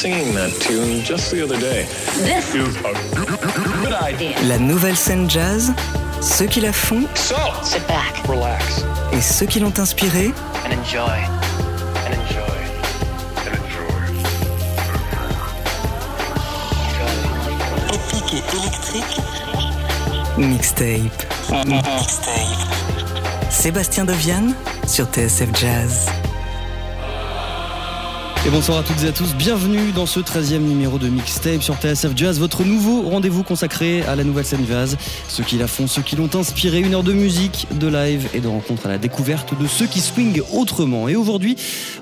singing that tune just the other day. This is a good idea. La nouvelle scène jazz, ceux qui la font So, Sit back relax et ceux qui l'ont inspirée, and enjoy. and enjoy. And enjoy. épique et électrique, mixtape. Sébastien Deviane sur TSF Jazz. Et bonsoir à toutes et à tous, bienvenue dans ce 13e numéro de Mixtape sur TSF Jazz, votre nouveau rendez-vous consacré à la nouvelle scène jazz, ceux qui la font, ceux qui l'ont inspiré, une heure de musique, de live et de rencontres à la découverte de ceux qui swingent autrement. Et aujourd'hui,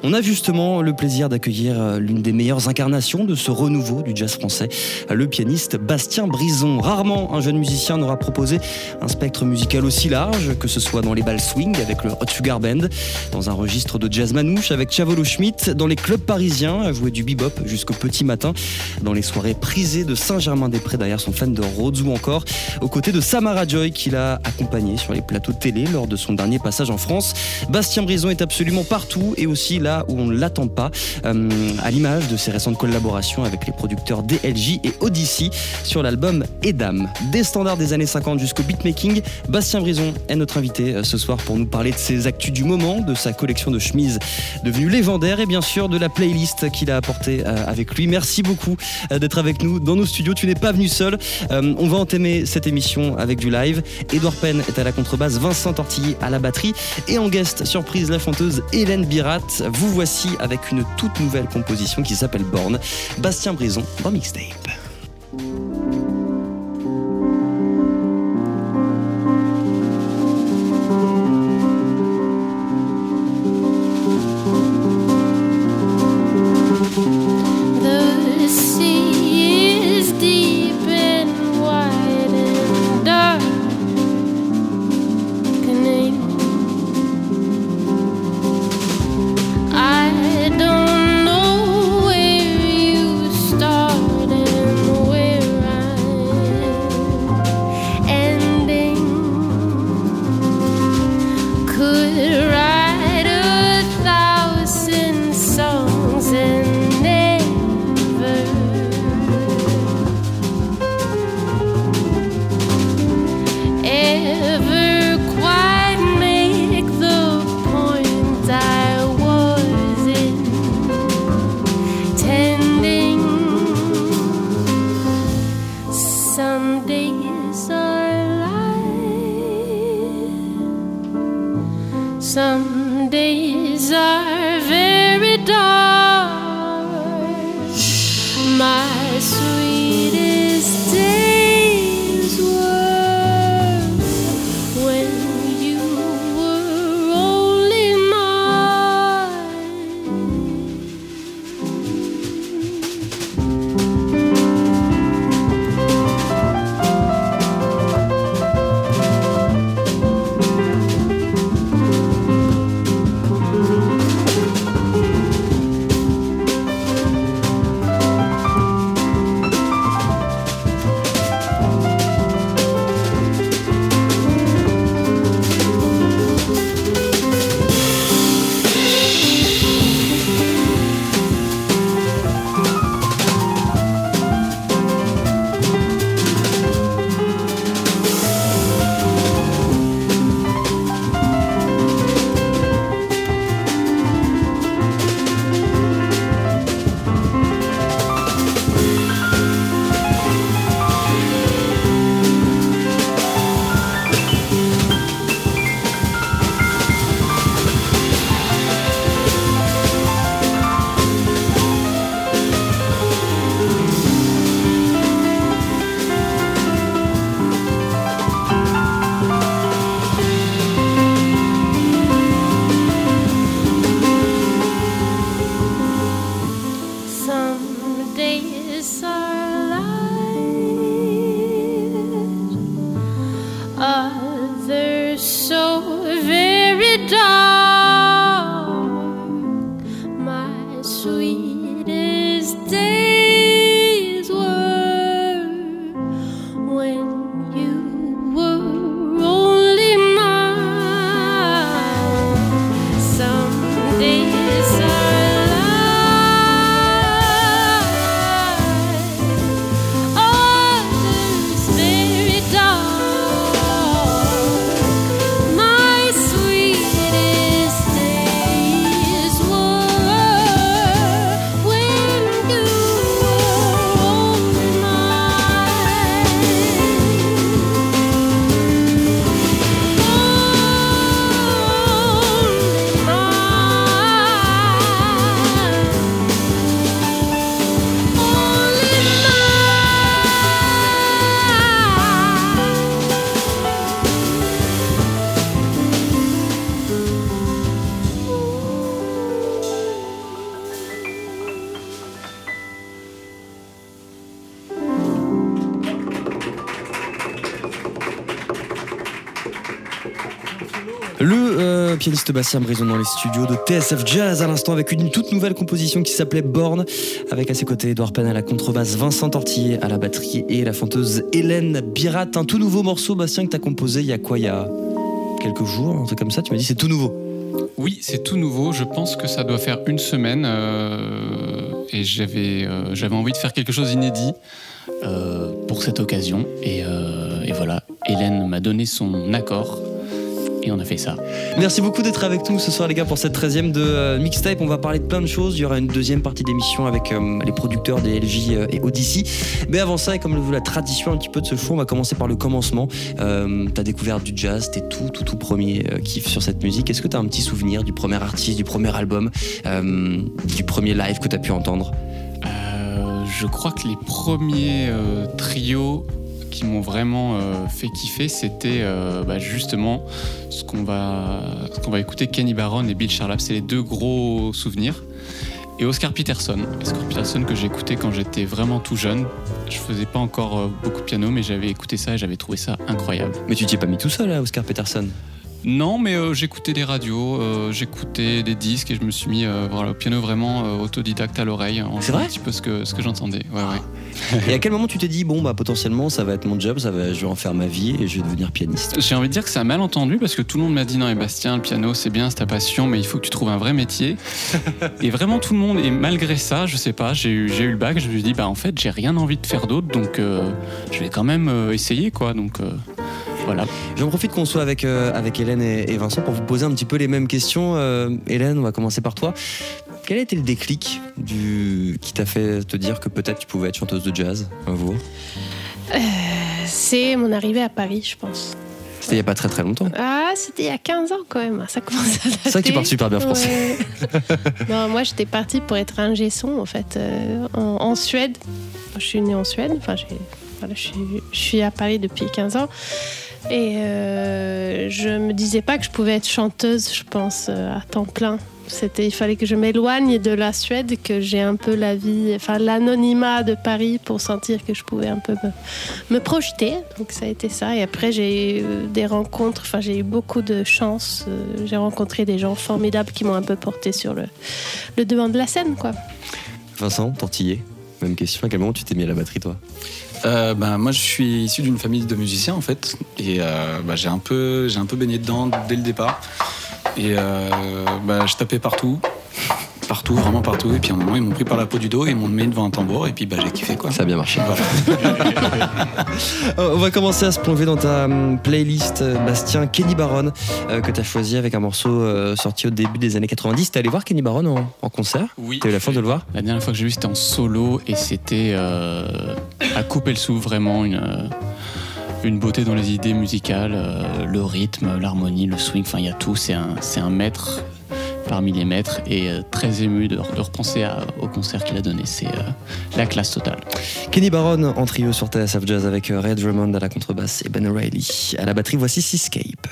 on a justement le plaisir d'accueillir euh, l'une des meilleures incarnations de ce renouveau du jazz français, le pianiste Bastien Brison. Rarement un jeune musicien n'aura proposé un spectre musical aussi large, que ce soit dans les balles swing avec le Hot Sugar Band, dans un registre de jazz manouche avec Chavolo Schmidt, dans les clubs parisiens à jouer du bebop jusqu'au petit matin, dans les soirées prisées de Saint-Germain-des-Prés derrière son fan de Rhodes ou encore aux côtés de Samara Joy qu'il a accompagné sur les plateaux de télé lors de son dernier passage en France. Bastien Brison est absolument partout et aussi là où on ne l'attend pas, euh, à l'image de ses récentes collaborations avec les producteurs DLJ et Odyssey sur l'album Edam. Des standards des années 50 jusqu'au beatmaking, Bastien Brison est notre invité euh, ce soir pour nous parler de ses actus du moment, de sa collection de chemises devenue légendaire et bien sûr de la playlist qu'il a apportée euh, avec lui. Merci beaucoup euh, d'être avec nous dans nos studios. Tu n'es pas venu seul. Euh, on va entamer cette émission avec du live. Edouard Penn est à la contrebasse, Vincent Tortilly à la batterie et en guest surprise la chanteuse Hélène Birat. Vous voici avec une toute nouvelle composition qui s'appelle Born. Bastien Brison dans Mixtape. Pianiste Bastien Brison dans les studios de TSF Jazz à l'instant avec une toute nouvelle composition qui s'appelait Born, avec à ses côtés Edouard Penn à la contrebasse, Vincent Tortillé à la batterie et la fanteuse Hélène Birat. Un tout nouveau morceau, Bastien, que tu as composé il y a quoi? Il y a quelques jours, un truc comme ça Tu m'as dit c'est tout nouveau. Oui, c'est tout nouveau. Je pense que ça doit faire une semaine euh, et j'avais euh, j'avais envie de faire quelque chose d'inédit euh, pour cette occasion. Et voilà, Hélène m'a donné son accord et on a fait ça. Merci beaucoup d'être avec nous ce soir les gars pour cette 13e de euh, Mixtape. On va parler de plein de choses. Il y aura une deuxième partie d'émission avec euh, les producteurs des LJ euh, et Odyssey. Mais avant ça, et comme le veut la tradition un petit peu de ce show, on va commencer par le commencement. Euh, t'as découvert du jazz, t'es tout tout tout premier euh, kiff sur cette musique. Est-ce que t'as un petit souvenir du premier artiste, du premier album, euh, du premier live que t'as pu entendre? Euh, je crois que les premiers euh, trios m'ont vraiment euh, fait kiffer, c'était euh, bah, justement ce qu'on va, qu'on va écouter, Kenny Barron et Bill Charlap. C'est les deux gros souvenirs. Et Oscar Peterson. Oscar Peterson que j'ai écouté quand j'étais vraiment tout jeune. Je faisais pas encore euh, beaucoup de piano, mais j'avais écouté ça et j'avais trouvé ça incroyable. Mais tu t'y es pas mis tout seul, là, Oscar Peterson? Non, mais euh, j'écoutais des radios, euh, j'écoutais des disques et je me suis mis euh, voilà, au piano vraiment autodidacte à l'oreille en C'est vrai un petit peu ce que, ce que j'entendais. Ouais, ouais. Et à quel moment tu t'es dit, bon, bah potentiellement, ça va être mon job, ça va, je vais en faire ma vie et je vais devenir pianiste? J'ai envie de dire que c'est un malentendu parce que tout le monde m'a dit non, et Bastien, le piano c'est bien, c'est ta passion, mais il faut que tu trouves un vrai métier. et vraiment tout le monde, et malgré ça, je sais pas, j'ai eu, j'ai eu le bac, je me suis dit, bah en fait, j'ai rien envie de faire d'autre, donc je vais quand même essayer quoi. Donc voilà. J'en profite qu'on soit avec, euh, avec Hélène et, et Vincent pour vous poser un petit peu les mêmes questions. Euh, Hélène, on va commencer par toi. Quel a été le déclic du... qui t'a fait te dire que peut-être tu pouvais être chanteuse de jazz un jour C'est mon arrivée à Paris, je pense. C'était il n'y a pas très très longtemps. Ah, c'était il y a 15 ans quand même. Ça commence à dater. C'est vrai que tu parles super bien français. Ouais. non, moi, j'étais partie pour être ingé son, en fait, euh, en, en Suède. Je suis née en Suède. Enfin, j'ai- voilà, je, suis, je suis à Paris depuis 15 ans. Et euh, je me disais pas que je pouvais être chanteuse, je pense, euh, à temps plein. C'était, il fallait que je m'éloigne de la Suède, que j'ai un peu la vie, enfin l'anonymat de Paris pour sentir que je pouvais un peu me, projeter. Donc ça a été ça. Et après j'ai eu des rencontres, enfin j'ai eu beaucoup de chance. Euh, J'ai rencontré des gens formidables qui m'ont un peu porté sur le, le devant de la scène, quoi. Vincent, tortillé, même question. À quel moment tu t'es mis à la batterie, toi? Euh, bah, moi, je suis issu d'une famille de musiciens en fait, et euh, bah, j'ai un peu, un peu baigné dedans dès le départ. Et bah, je tapais partout, partout, vraiment partout. Et puis à un moment, ils m'ont pris par la peau du dos et ils m'ont mis devant un tambour. Et puis bah, j'ai kiffé quoi. Ça a bien marché. Voilà. Euh, on va commencer à se plonger dans ta hum, playlist, euh, Bastien, Kenny Barron, euh, que tu as choisi avec un morceau euh, sorti au début des années 90. T'es allé voir Kenny Barron en, en concert? Oui. T'as eu la chance de le voir? La dernière fois que j'ai vu, c'était en solo et c'était euh, à couper le souffle, vraiment une, euh, une beauté dans les idées musicales, euh, le rythme, l'harmonie, le swing, enfin il y a tout. C'est un, c'est un maître parmi les maîtres et euh, très ému de, repenser au concert qu'il a donné. C'est euh, la classe totale. Kenny Barron en trio sur TSF Jazz avec euh, Red Drummond à la contrebasse et Ben O'Reilly à la batterie. Voici Seascape.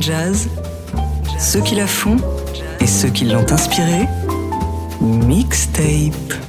Jazz, ceux qui la font et ceux qui l'ont inspirée, mixtape.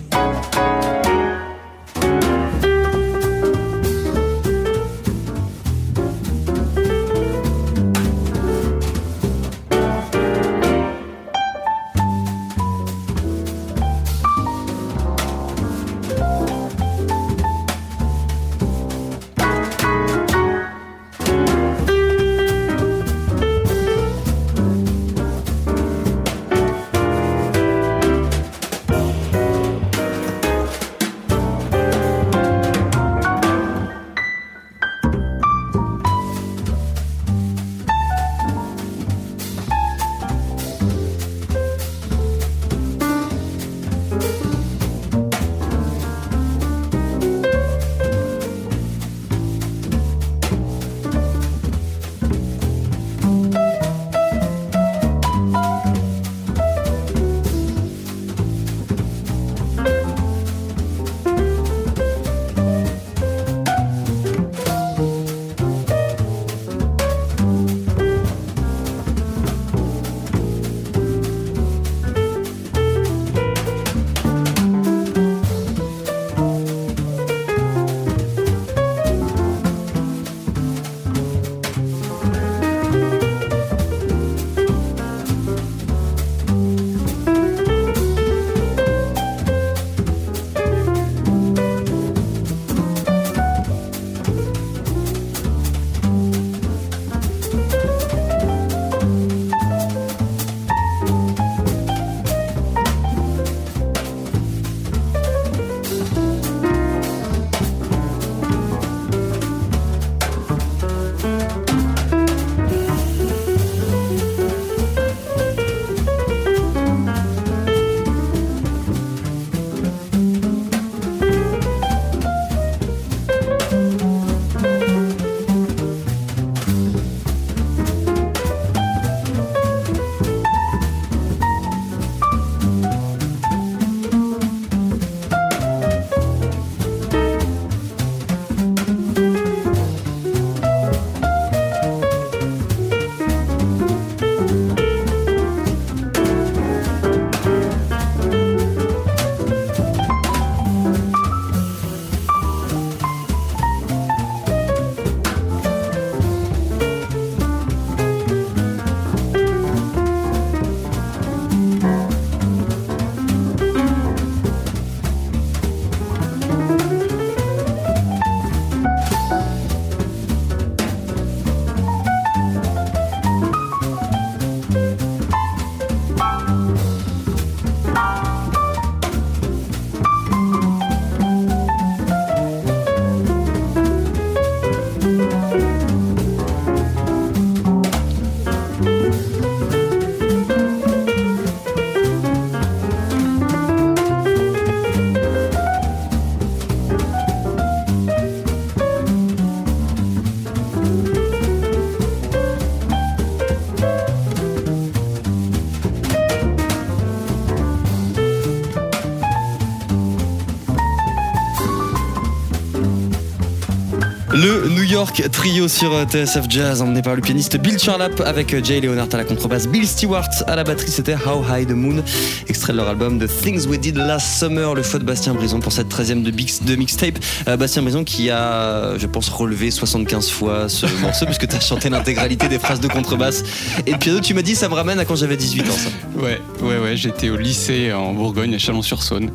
York Trio sur euh, TSF Jazz, emmené par le pianiste Bill Charlap avec euh, Jay Leonard à la contrebasse, Bill Stewart à la batterie, c'était How High the Moon, extrait de leur album The Things We Did Last Summer, le faux de Bastien Brison pour cette 13e de, mix- de mixtape. Euh, Bastien Brison qui a, je pense, relevé 75 fois ce morceau, puisque tu as chanté l'intégralité des phrases de contrebasse. Et de piano, tu m'as dit, ça me ramène à quand j'avais 18 ans, ça. Ouais, ouais, ouais, j'étais au lycée en Bourgogne, à Chalon-sur-Saône.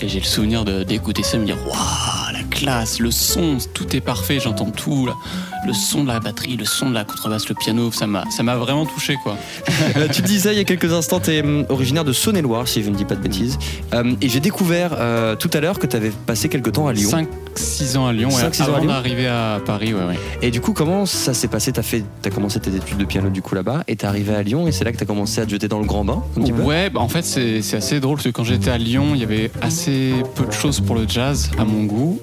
Et j'ai le souvenir d'écouter ça et me dire Waouh, classe, le son, tout est parfait, j'entends tout. là. Le son de la batterie, le son de la contrebasse, le piano, ça m'a ça m'a vraiment touché, quoi. Euh, tu disais il y a quelques instants, tu es originaire de Saône-et-Loire, si je ne dis pas de bêtises. Euh, et j'ai découvert euh, tout à l'heure que tu avais passé quelques temps à Lyon. 5-6 ans à Lyon, ouais, Cinq, six ans à Lyon. d'arriver à Paris, ouais, ouais. Et du coup, comment ça s'est passé? Tu as, as commencé tes études de piano du coup là-bas et tu es arrivé à Lyon et c'est là que tu as commencé à te jeter dans le grand bain un petit peu? Ouais, bah en fait c'est c'est assez drôle parce que quand j'étais à Lyon, il y avait assez peu de choses pour le jazz à mon goût.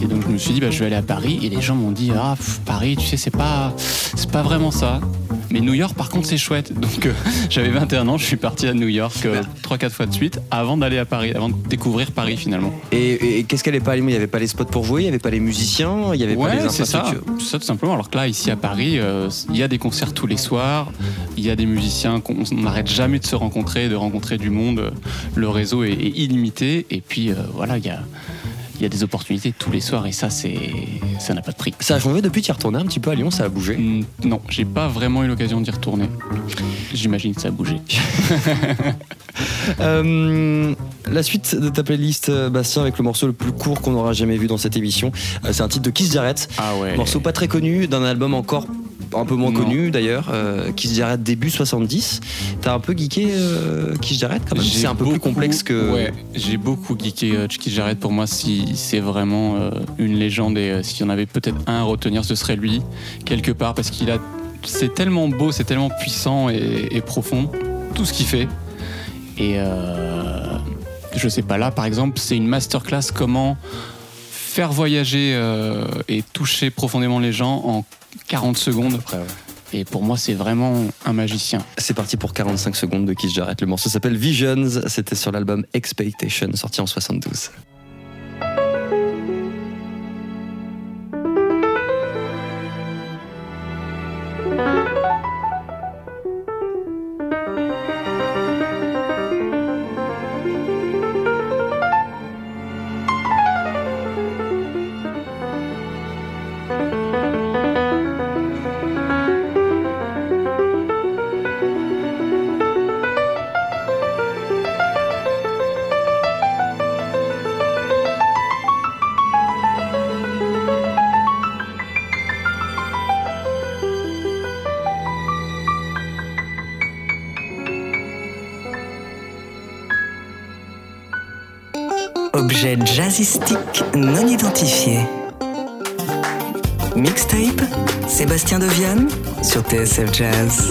Et donc je me suis dit bah, je vais aller à Paris et les gens m'ont dit ah pff, Paris tu sais c'est pas c'est pas vraiment ça. Mais New York, par contre, c'est chouette. Donc, euh, j'avais 21 ans, je suis parti à New York euh, 3-4 fois de suite avant d'aller à Paris, avant de découvrir Paris finalement. Et, et qu'est-ce qu'elle est pas Il n'y avait pas les spots pour jouer, il n'y avait pas les musiciens, il n'y avait pas les c'est ça. tout simplement. Alors que là, ici à Paris, euh, il y a des concerts tous les soirs, il y a des musiciens qu'on on n'arrête jamais de se rencontrer, de rencontrer du monde. Le réseau est, est illimité. Et puis voilà, il y a, il y a des opportunités tous les soirs et ça, c'est, ça n'a pas de prix. Ça a changé depuis que tu es retourné un petit peu à Lyon, ça a bougé? Mm, Non, j'ai pas vraiment eu l'occasion d'y retourner. J'imagine que ça a bougé. Euh, la suite de ta playlist, euh, Bastien, avec le morceau le plus court qu'on aura jamais vu dans cette émission, euh, c'est un titre de Kiss Jarrett. Ah ouais. Morceau pas très connu, d'un album encore un peu moins Non. connu d'ailleurs, euh, Kiss Jarrett début 70. T'as un peu geeké euh, Kiss Jarrett quand même C'est un peu plus complexe que. Ouais, j'ai beaucoup geeké euh, Chicky Jarrett. Pour moi, si c'est vraiment euh, une légende et euh, s'il y en avait peut-être un à retenir, ce serait lui, quelque part, parce qu'il a. C'est tellement beau, c'est tellement puissant et, et profond, tout ce qu'il fait. Et euh, je sais pas, là, par exemple, c'est une masterclass comment faire voyager euh, et toucher profondément les gens en 40 secondes. Et pour moi, c'est vraiment un magicien. C'est parti pour 45 secondes de Kiss Jarrett. Le morceau s'appelle Visions. C'était sur l'album Expectation, sorti en 72. Objet jazzistique non identifié. Mixtape, Sébastien Deviane sur TSF Jazz.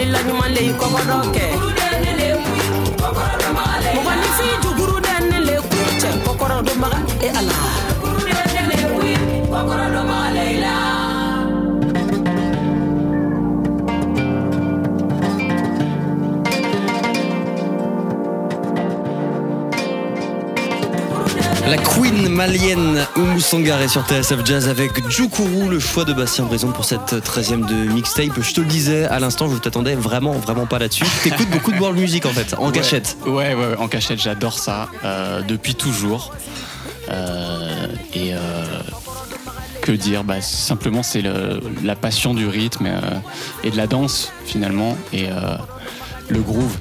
fɔlila ɲuman le i kɔkɔdɔ kɛ mɔgɔnifin juguru dɛ le kun cɛ kɔkɔrɔdɔmaga e ala La queen malienne Oumou Sangaré sur TSF Jazz avec Djokourou, le choix de Bastien Brison pour cette 13e de mixtape. Je te le disais à l'instant, je t'attendais vraiment, vraiment pas là-dessus. T'écoutes beaucoup de world music en fait, en Ouais. cachette. Ouais, ouais, ouais, en cachette, j'adore ça euh, depuis toujours. Euh, et euh, que dire? Bah, Simplement, c'est la passion du rythme et de la danse finalement, et le groove.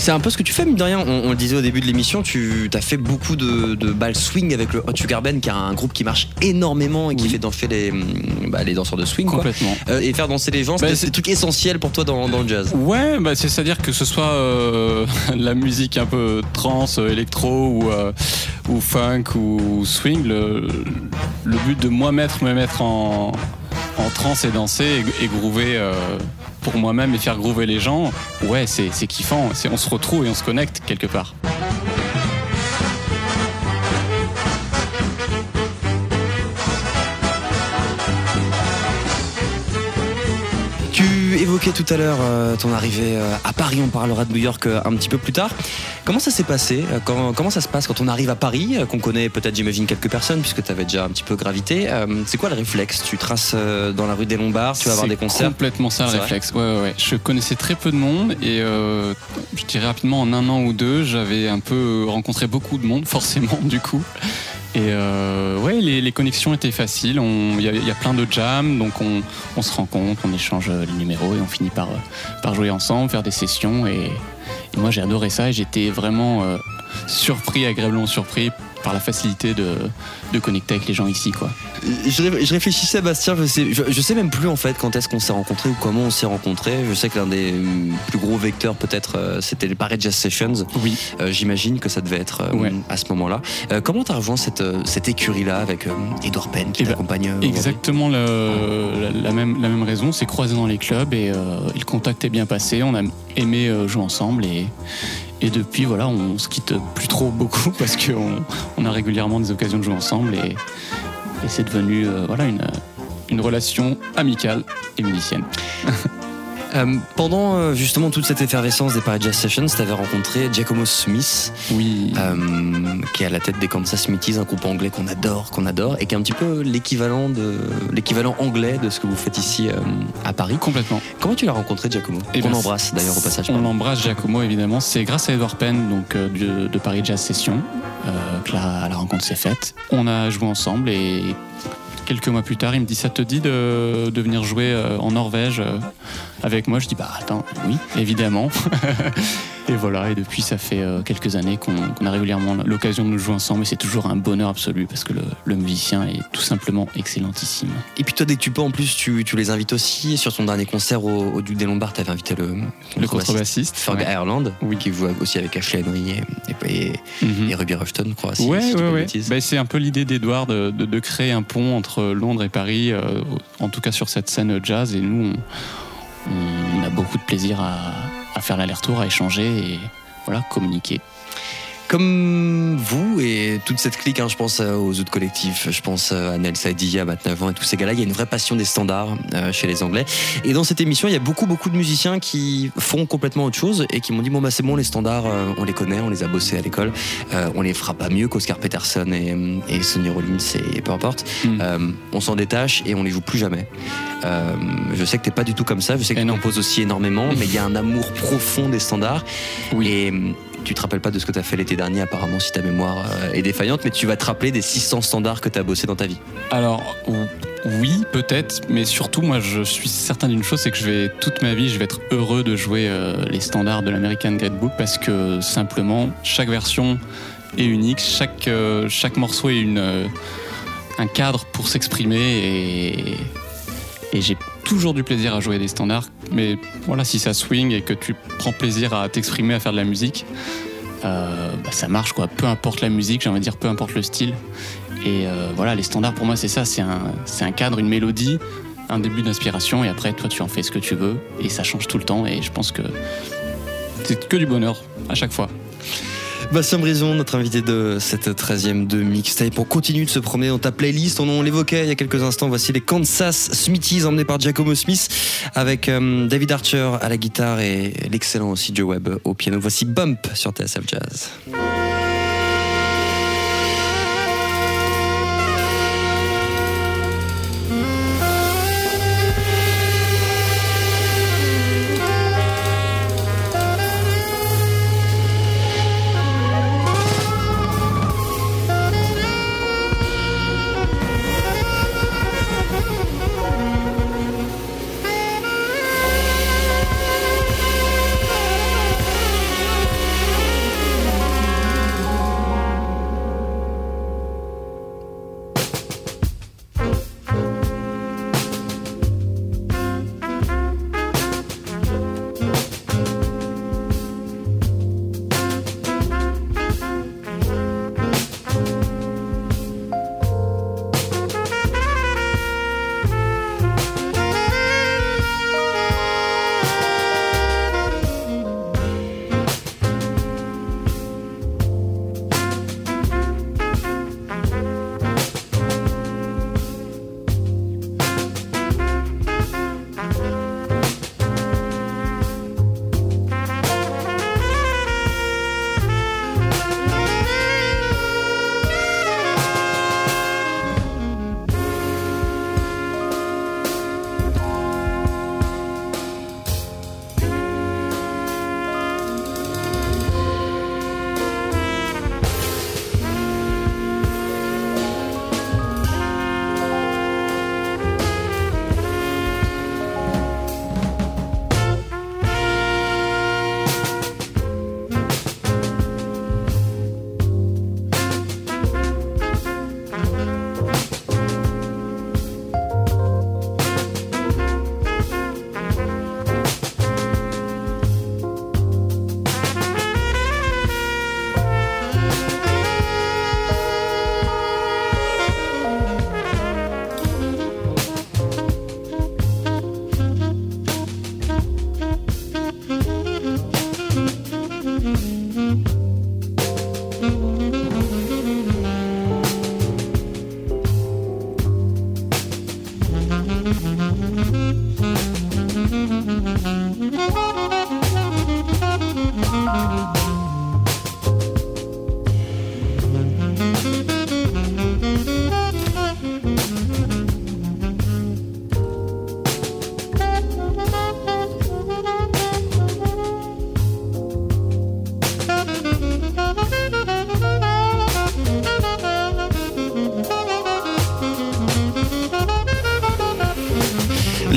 C'est un peu ce que tu fais, mine de rien. On, on le disait au début de l'émission, tu as fait beaucoup de, de balles swing avec le Hot Sugar Band, qui est un groupe qui marche énormément et qui Oui. fait danser les, hum, bah, les danseurs de swing. quoi. Complètement. Euh, et faire danser les gens, Bah, c'est des trucs essentiels pour toi dans, dans le jazz. Ouais, bah, c'est-à-dire que ce soit euh, la musique un peu trance, euh, électro ou, euh, ou funk ou swing, le, le but de moi mettre, me mettre en, en trance et danser et, et groover euh, pour moi-même et faire groover les gens, ouais, c'est kiffant. On se retrouve et on se connecte quelque part. Tout à l'heure euh, ton arrivée euh, à Paris, on parlera de New York euh, un petit peu plus tard. Comment ça s'est passé Euh, Comment, ça se passe quand on arrive à Paris, qu'on connaît peut-être, j'imagine, quelques personnes, puisque tu avais déjà un petit peu gravité C'est quoi le réflexe? Tu traces dans la rue des Lombards, tu vas avoir C'est des concerts? complètement ça le réflexe. Ouais, ouais, ouais. Je connaissais très peu de monde et je dirais rapidement en un an ou deux, j'avais un peu rencontré beaucoup de monde, forcément du coup. Et euh, ouais, les, connexions étaient faciles. Il y, a- plein de jams, donc on, on se rencontre, on échange les numéros et on finit par, euh, par jouer ensemble, faire des sessions. Et, et moi j'ai adoré ça et j'étais vraiment euh, surpris, agréablement surpris par la facilité de, de connecter avec les gens ici. quoi. je, je réfléchissais à Bastien, je sais, je, je sais même plus en fait quand est-ce qu'on s'est rencontrés ou comment on s'est rencontrés. Je sais que l'un des hum, plus gros vecteurs peut-être euh, c'était les Paris Jazz Sessions. Oui. Euh, J'imagine que ça devait être euh, Ouais. à ce moment-là. Comment t'as rejoint cette, cette écurie-là avec Edouard Penn qui Eh ben, t'accompagne Exactement le- la, la même, la même raison, c'est croisé dans les clubs et le contact est bien passé, on a aimé jouer ensemble et, et depuis voilà on se quitte plus trop beaucoup parce qu'on on a régulièrement des occasions de jouer ensemble et, et c'est devenu euh, voilà une, une relation amicale et musicienne. Euh, pendant euh, justement toute cette effervescence des Paris Jazz Sessions, t'avais rencontré Giacomo Smith, Oui, euh, qui est à la tête des Kansas Smithies, un groupe anglais qu'on adore, qu'on adore, et qui est un petit peu l'équivalent de l'équivalent anglais de ce que vous faites ici à Paris. complètement. Comment tu l'as rencontré, Giacomo? Eh Qu'on ben, embrasse d'ailleurs au passage. On l'embrasse Giacomo évidemment. C'est grâce à Edouard Penn donc de, de Paris Jazz Session que la, la rencontre s'est faite. On a joué ensemble et quelques mois plus tard, il me dit ça te dit de, venir jouer euh, en Norvège euh, avec moi? Je dis bah attends oui évidemment. et voilà et depuis ça fait euh, quelques années qu'on a régulièrement l'occasion de nous jouer ensemble et c'est toujours un bonheur absolu parce que le, le musicien est tout simplement excellentissime. Et puis toi, dès que tu peux, en plus, tu, tu les invites aussi. Sur ton dernier concert au, au Duc des Lombards, t'avais invité le, Le contrebassiste. Ferg ouais. Ireland, Oui. qui joue aussi avec Ashley Henry et, et, Mhm. et Ruby Rushton, je crois. Si, ouais, si ouais, ouais. Ben, c'est un peu l'idée d'Edouard de, de- de créer un pont entre Londres et Paris, euh, en tout cas sur cette scène jazz. Et nous, on, on a beaucoup de plaisir à, à faire l'aller-retour, à échanger et voilà, communiquer. Comme vous et toute cette clique, hein, je pense euh, aux autres collectifs, je pense euh, à Nel Saidi, à Matt Navant et tous ces gars-là, il y a une vraie passion des standards euh, chez les Anglais. Et dans cette émission, il y a beaucoup, beaucoup de musiciens qui font complètement autre chose et qui m'ont dit bon bah c'est bon, les standards, euh, on les connaît, on les a bossés à l'école, euh, on les fera pas mieux qu'Oscar Peterson et, et Sonny Rollins et peu importe. Mm. Euh, on s'en détache et on les joue plus jamais. Je sais que t'es pas du tout comme ça, je sais que tu composes aussi énormément, mais il y a un amour profond des standards. Et hum, tu te rappelles pas de ce que tu as fait l'été dernier, apparemment, si ta mémoire euh, est défaillante, mais tu vas te rappeler des 600 standards que tu as bossé dans ta vie. Alors, ou- oui, peut-être, mais surtout, moi, je suis certain d'une chose, c'est que je vais, toute ma vie, je vais être heureux de jouer euh, les standards de l'American Great Book parce que simplement, chaque version est unique, chaque, euh, chaque morceau est une, un cadre pour s'exprimer et, et j'ai toujours du plaisir à jouer des standards. Mais voilà, si ça swing et que tu prends plaisir à t'exprimer, à faire de la musique, euh, bah, ça marche quoi. Peu importe la musique, j'ai envie de dire peu importe le style. Et euh, voilà, les standards pour moi c'est ça, c'est un, c'est un cadre, une mélodie, un début d'inspiration et après toi tu en fais ce que tu veux et ça change tout le temps et je pense que c'est que du bonheur à chaque fois. Bastien Brison, notre invité de cette 13e de Mixtape. On continue de se promener dans ta playlist. On, l'évoquait il y a quelques instants. Voici les Kansas Smithies emmenés par Giacomo Smith avec euh, David Archer à la guitare et l'excellent aussi Joe Webb au piano. Voici Bump sur TSF Jazz.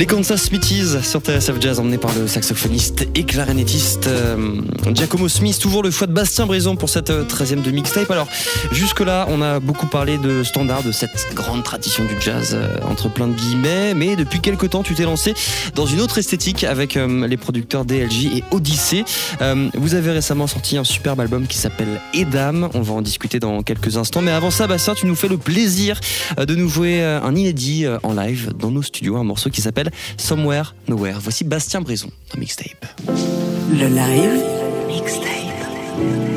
Les Kansas Smithies sur TSF Jazz, emmenés par le saxophoniste et clarinettiste euh, Giacomo Smith, toujours le choix de Bastien Brison pour cette 13e de mixtape. Alors, jusque-là, on a beaucoup parlé de standards, de cette grande tradition du jazz, euh, entre plein de guillemets, mais depuis quelques temps, tu t'es lancé dans une autre esthétique avec euh, les producteurs DLJ et Odyssey. Euh, vous avez récemment sorti un superbe album qui s'appelle Edam, on va en discuter dans quelques instants, mais avant ça, Bastien, tu nous fais le plaisir euh, de nous jouer euh, un inédit euh, en live dans nos studios, un morceau qui s'appelle Somewhere Nowhere. Voici Bastien Brison dans Mixtape. Le live mixtape.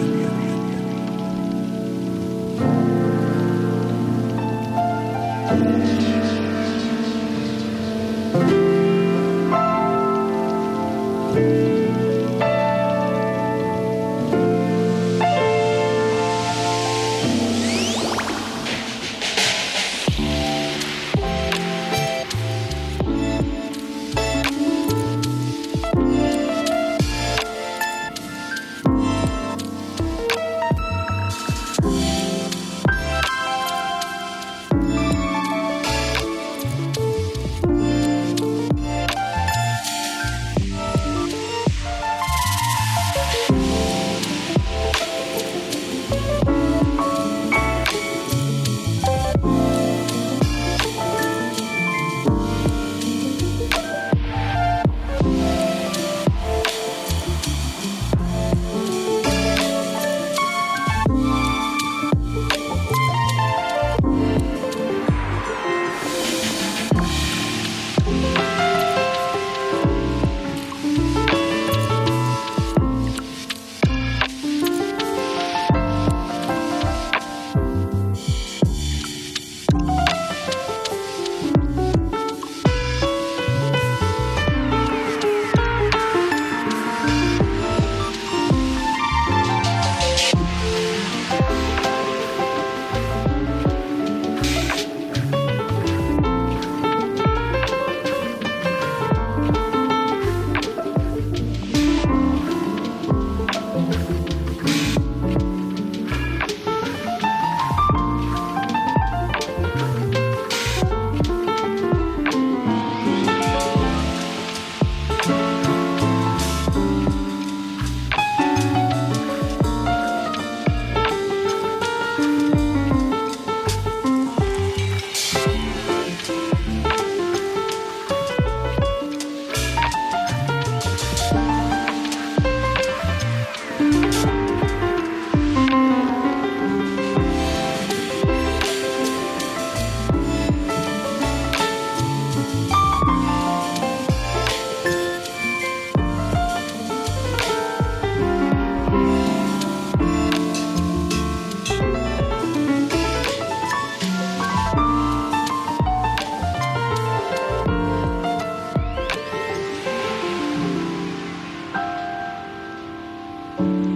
嗯。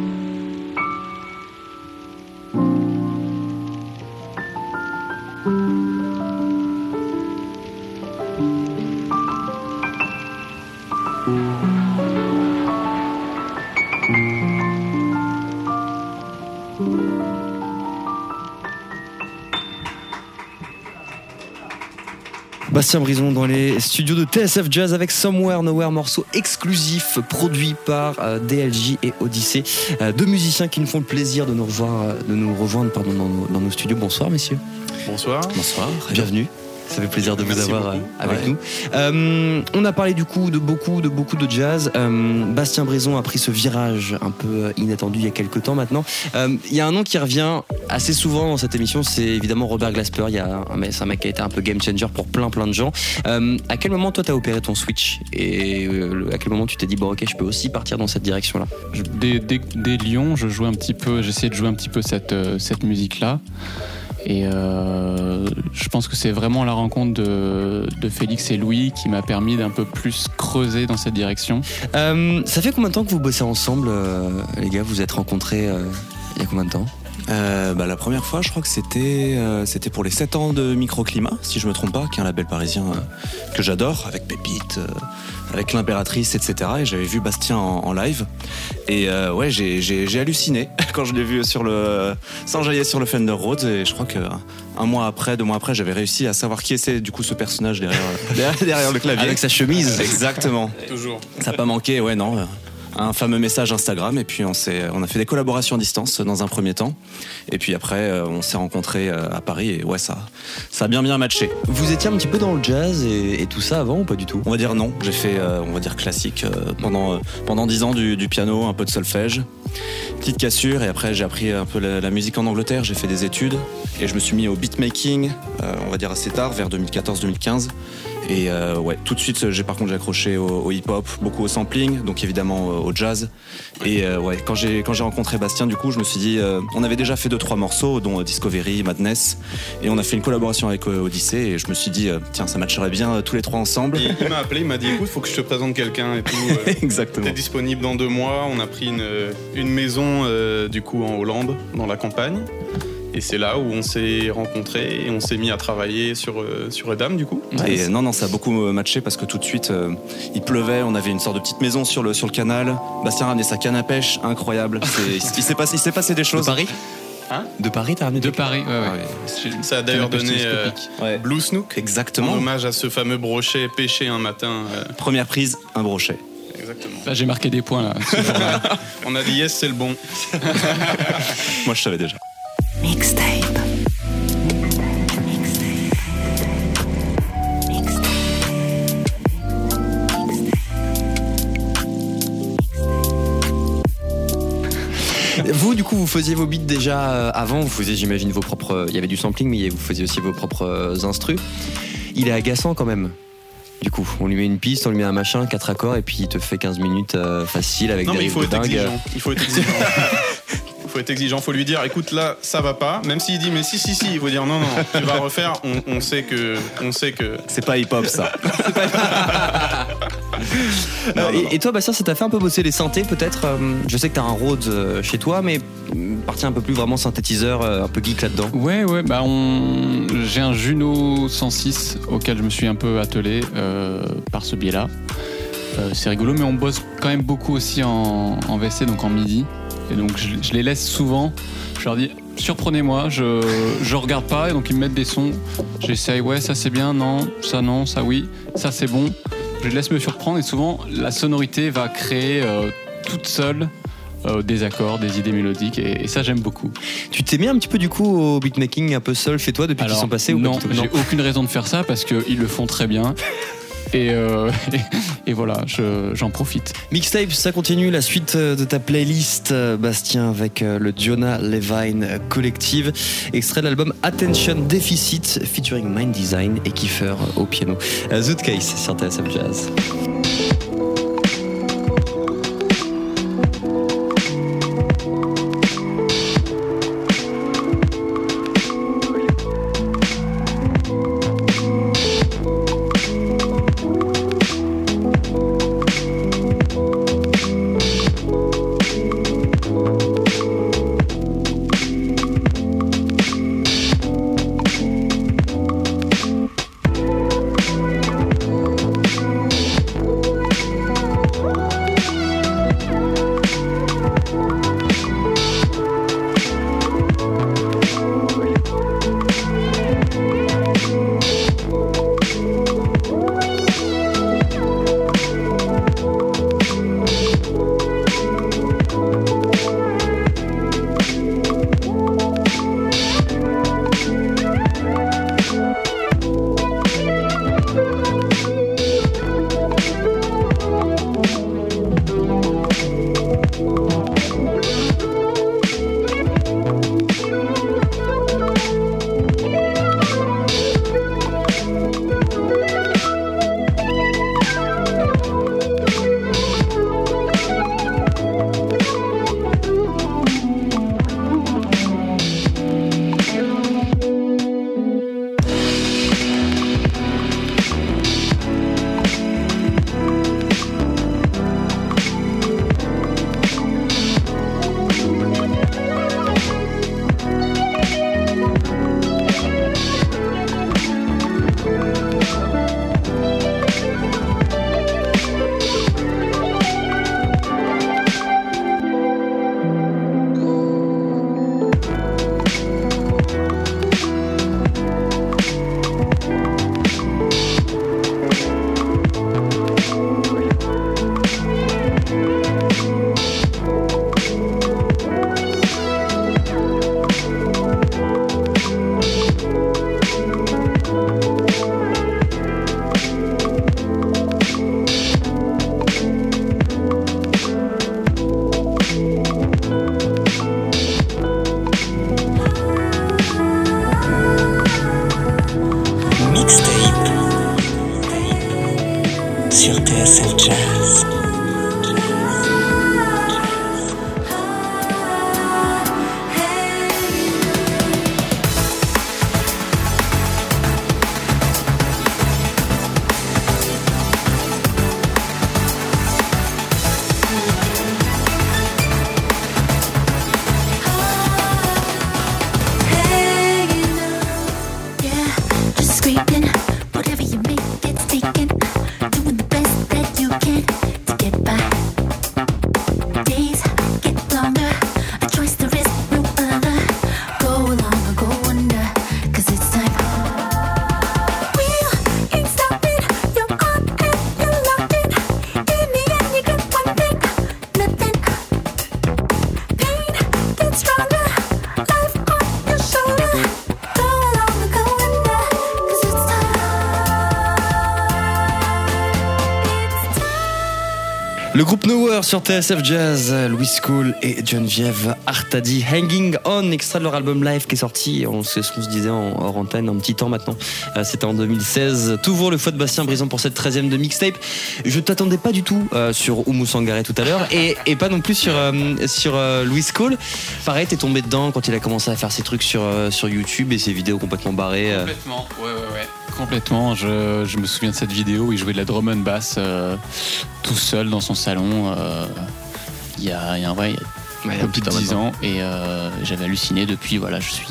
Bastien Brison dans les studios de TSF Jazz avec Somewhere Nowhere, morceau exclusif produit par euh, DLJ et Odyssey. Euh, deux musiciens qui nous font le plaisir de nous, revoir, euh, de nous rejoindre pardon, dans, nos, dans nos studios. Bonsoir messieurs. Bonsoir. Bonsoir. Bienvenue. Ça fait plaisir de vous Merci avoir euh, beaucoup. avec Ouais. nous. Euh, on a parlé du coup de beaucoup, de beaucoup de jazz. Euh, Bastien Brison a pris ce virage un peu inattendu il y a quelques temps maintenant. Euh, Il y a un nom qui revient assez souvent dans cette émission, c'est évidemment Robert Glasper. Il y a un, mec- c'est un mec qui a été un peu game changer pour plein, plein de gens. À quel moment toi t'as opéré ton switch et à quel moment tu t'es dit bon ok je peux aussi partir dans cette direction-là? Je- dès, dès- dès Lyon, je jouais un petit peu, j'essayais de jouer un petit peu cette, cette musique-là. Et euh, je pense que c'est vraiment la rencontre de, Félix et Louis qui m'a permis d'un peu plus creuser dans cette direction. Euh, Ça fait combien de temps que vous bossez ensemble, euh, les gars? Vous êtes rencontrés il y a combien de temps? Euh, bah, la première fois, je crois que c'était euh, c'était pour les 7 ans de Microclimat, si je me trompe pas, qui est un label parisien euh, que j'adore, avec Pépite, euh, avec l'impératrice, etc. Et j'avais vu Bastien en, en live. Et euh, ouais, j'ai- halluciné quand je l'ai vu sur le s'enjailler sur le Fender Rhodes. Et je crois que un mois après, deux mois après, j'avais réussi à savoir qui était du coup ce personnage derrière, derrière, derrière le clavier. Avec sa chemise. Exactement. Toujours. Ça n'a pas manqué, ouais, non. Un fameux message Instagram et puis on, on a fait des collaborations à distance dans un premier temps. Et puis après euh, on s'est rencontrés euh, à Paris et ouais ça, ça a bien bien matché. Vous étiez un petit peu dans le jazz et, et tout ça avant ou pas du tout? On va dire non, j'ai fait euh, on va dire classique euh, pendant, euh, pendant 10 ans du, du piano, un peu de solfège, petite cassure. Et après j'ai appris un peu la, la musique en Angleterre, j'ai fait des études et je me suis mis au beatmaking, on va dire assez tard, vers 2014-2015. Et euh, ouais, tout de suite, j'ai par contre j'ai accroché au, au hip-hop, beaucoup au sampling, donc évidemment euh, au jazz. Et euh, ouais, quand j'ai quand j'ai rencontré Bastien, du coup, je me suis dit, euh, on avait déjà fait deux trois morceaux, dont Discovery, Madness, et on a fait une collaboration avec Odyssey. Et je me suis dit, tiens, ça matcherait bien tous les trois ensemble. Il, il m'a appelé, il m'a dit écoute, faut que je te présente quelqu'un et tout. Exactement. T'es disponible dans deux mois. On a pris une, une maison du coup en Hollande, dans la campagne. Et c'est là où on s'est rencontrés et on s'est mis à travailler sur, euh, sur Edam du coup. Et non, non, ça a beaucoup euh, matché parce que tout de suite, euh, il pleuvait, on avait une sorte de petite maison sur le, sur le canal. Bastien a ramené sa canne à pêche, incroyable. Il s'est passé, il s'est passé des choses. De Paris Hein De Paris, t'as ramené De Paris, ouais, ouais. Ah. Ça a d'ailleurs donné euh. Ouais. Blue Snook. En Exactement. hommage à ce fameux brochet pêché un matin. euh, Première prise, un brochet. exactement. Là, j'ai marqué des points là. On a dit yes, c'est le bon. Moi, je savais déjà. Mixtape. Mixtape. Mixtape. Vous, du coup, vous faisiez vos beats déjà euh, avant. Vous faisiez, j'imagine, vos propres. Il y avait du sampling, mais vous faisiez aussi vos propres euh, instrus. Il est agaçant quand même. Du coup, on lui met une piste, on lui met un machin, quatre accords, et puis il te fait 15 minutes euh, facile avec Non, des mais il faut être dingue. exigeant. Il faut être exigeant. Il faut être exigeant, faut lui dire écoute là ça va pas, même s'il dit mais si si si, il faut dire non non, tu vas refaire, on, on sait que on sait que C'est pas hip-hop, ça. Euh, et, et toi, Bastien, ça t'a fait un peu bosser les synthés peut-être euh, Je sais que t'as un Rhodes euh, chez toi, mais euh, partie un peu plus vraiment synthétiseur, euh, un peu geek là-dedans. Ouais, ouais, bah on... j'ai un Juno 106 auquel je me suis un peu attelé euh, par ce biais-là. Euh, c'est rigolo, mais on bosse quand même beaucoup aussi en, en VC, donc en MIDI. Et donc je, je les laisse souvent. Je leur dis surprenez-moi, je, je regarde pas, et donc ils me mettent des sons. J'essaye, ouais, ça c'est bien, non, ça non, ça oui, ça c'est bon. Je les laisse me surprendre, et souvent la sonorité va créer euh, toute seule euh, des accords, des idées mélodiques, et- et ça j'aime beaucoup. Tu t'es mis un petit peu du coup au beatmaking un peu seul chez toi depuis qu'ils sont passés ou Non, j'ai aucune raison de faire ça parce qu'ils le font très bien. Et, euh, et, voilà, je- j'en profite. Mixtape, ça continue la suite de ta playlist, Bastien, avec euh, le Jonah Levine Collective, extrait de l'album Attention Deficit featuring Mind Design et Kiefer au piano. Euh, Zootcase sur TSF Jazz. Sur TSF Jazz, Louis School et Geneviève Artadi, Hanging On, extrait de leur album live qui est sorti, on sait ce qu'on se disait en hors antenne, un petit temps maintenant, Euh, c'était en 2016. Toujours le foie de Bastien Brisant pour cette 13e de mixtape. Je t'attendais pas du tout euh, sur Oumou Sangaré tout à l'heure et, pas non plus sur, euh, sur Louis School. Pareil, t'es tombé dedans quand il a commencé à faire ses trucs sur, sur YouTube et ses vidéos complètement barrées. Complètement, ouais, ouais, ouais. Complètement. Je, je me souviens de cette vidéo où il jouait de la drum and bass euh, tout seul dans son salon. euh, il y a, il y a un. Ouais, de 10 ans et euh, j'avais halluciné depuis voilà je suis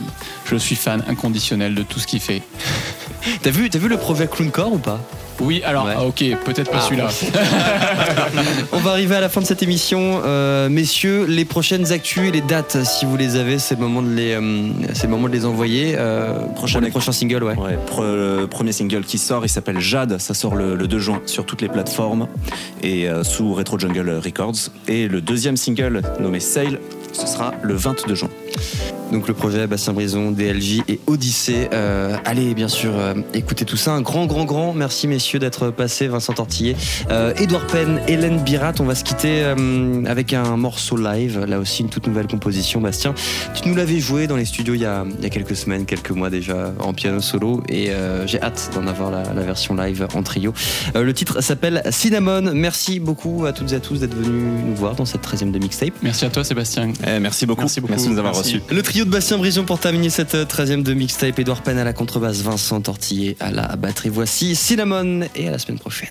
je suis fan inconditionnel de tout ce qu'il fait T'as vu, t'as vu le projet Clowncore ou pas? Oui alors Ouais. ah, ok peut-être pas Ah. celui-là On va arriver à la fin de cette émission. Euh, messieurs, les prochaines actus et les dates, si vous les avez, c'est le moment de les, euh, c'est le moment de les envoyer. Euh, pour les prochains singles, ouais. Ouais, pre- le premier single qui sort, il s'appelle Jade, ça sort le, le 2 juin sur toutes les plateformes et euh, sous Retro Jungle Records. Et le deuxième single nommé Sail, ce sera le 22 juin. Donc le projet Bastien Brison, DLJ et Odyssée. Euh, allez, bien sûr, euh, écoutez tout ça. Un grand, grand, grand merci, messieurs, d'être passés. Vincent Tortillet, euh, Edouard Penn, Hélène Birat. On va se quitter euh, avec un morceau live. Là aussi, une toute nouvelle composition. Bastien, tu nous l'avais joué dans les studios il y, a, il y a quelques semaines, quelques mois déjà, en piano solo. Et euh, j'ai hâte d'en avoir la, la version live en trio. Euh, le titre s'appelle Cinnamon. Merci beaucoup à toutes et à tous d'être venus nous voir dans cette 13e de mixtape. merci à toi Sébastien Eh, merci beaucoup. Merci beaucoup. de nous avoir Merci. reçus. Le trio de Bastien Brison pour terminer cette euh, 13e de mixtape. Edouard Penn à la contrebasse, Vincent Tortillet à la batterie. Voici Cinnamon et à la semaine prochaine.